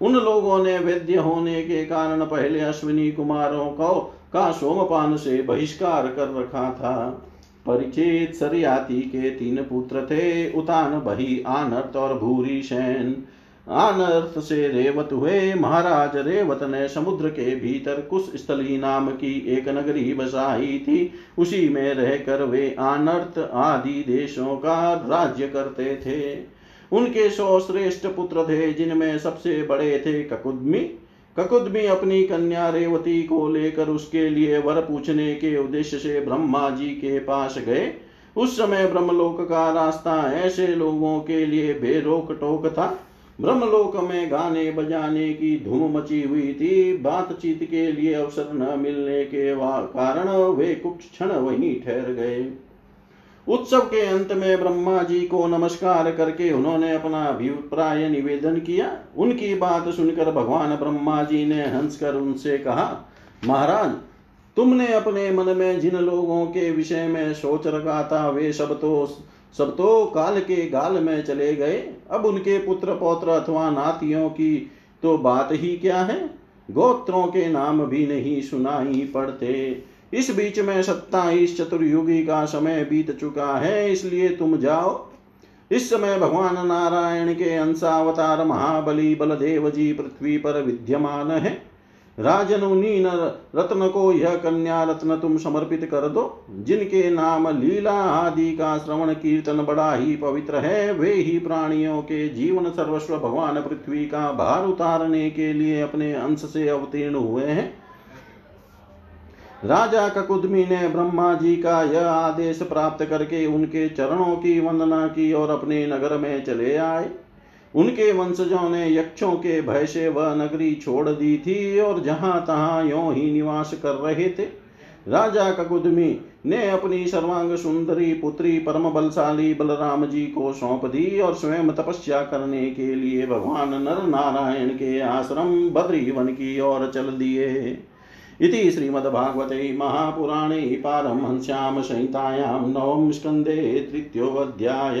उन लोगों ने वेद्य होने के कारण पहले अश्विनी कुमारों को, का सोमपान से बहिष्कार कर रखा था। परिचित सरियाती के तीन पुत्र थे, उतान बही आनर्त और भूरी सैन। अनर्थ से रेवत हुए महाराज रेवत ने समुद्र के भीतर कुश स्थली नाम की एक नगरी बसाई थी। उसी में रहकर वे अनर्थ आदि देशों का राज्य करते थे। उनके सौ श्रेष्ठ पुत्र थे, जिनमें सबसे बड़े थे ककुदमी। ककुदमी अपनी कन्या रेवती को लेकर उसके लिए वर पूछने के उद्देश्य से ब्रह्मा जी के पास गए। उस समय ब्रह्मलोक का रास्ता ऐसे लोगों के लिए बेरोक टोक था। ब्रह्मलोक में गाने बजाने की धूम मची हुई थी। बातचीत के लिए अवसर न मिलने के कारण वे कुछ क्षण वहीं ठहर गए। उत्सव के अंत में ब्रह्मा जी को नमस्कार करके उन्होंने अपना अभिप्राय निवेदन किया। उनकी बात सुनकर भगवान ब्रह्मा जी ने हंसकर उनसे कहा, महाराज, तुमने अपने मन में जिन लोगों के विषय में सोच रखा था, वे सब तो सब तो काल के गाल में चले गए। अब उनके पुत्र पौत्र अथवा नातियों की तो बात ही क्या है? गोत्रों के नाम भी नहीं सुनाई पड़ते। इस बीच में सत्ताईस चतुर्युगी का समय बीत चुका है, इसलिए तुम जाओ। इस समय भगवान नारायण के अंशावतार महाबली बलदेव जी पृथ्वी पर विद्यमान है। राजनुनीन रत्न को यह कन्या रत्न तुम समर्पित कर दो। जिनके नाम लीला आदि का श्रवण कीर्तन बड़ा ही पवित्र है, वे ही प्राणियों के जीवन सर्वस्व भगवान पृथ्वी का भार उतारने के लिए अपने अंश से अवतीर्ण हुए हैं। राजा ककुदमी ने ब्रह्मा जी का यह आदेश प्राप्त करके उनके चरणों की वंदना की और अपने नगर में चले आए। उनके वंशजों ने यक्षों के भय से वह नगरी छोड़ दी थी और जहाँ तहां यो ही निवास कर रहे थे। राजा ककुदमी ने अपनी सर्वांग सुंदरी पुत्री परम बलशाली बलराम जी को सौंप दी और स्वयं तपस्या करने के लिए भगवान नर नारायण के आश्रम बद्री वन की ओर चल दिए। इति श्रीमद्भागवते महापुराणे पारमहंस्यां संहितायां नवम स्कन्धे तृतीयोऽध्याय।